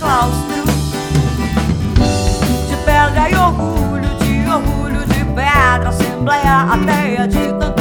claustro De pedra e orgulho, de orgulho de pedra Assembleia ateia de tanto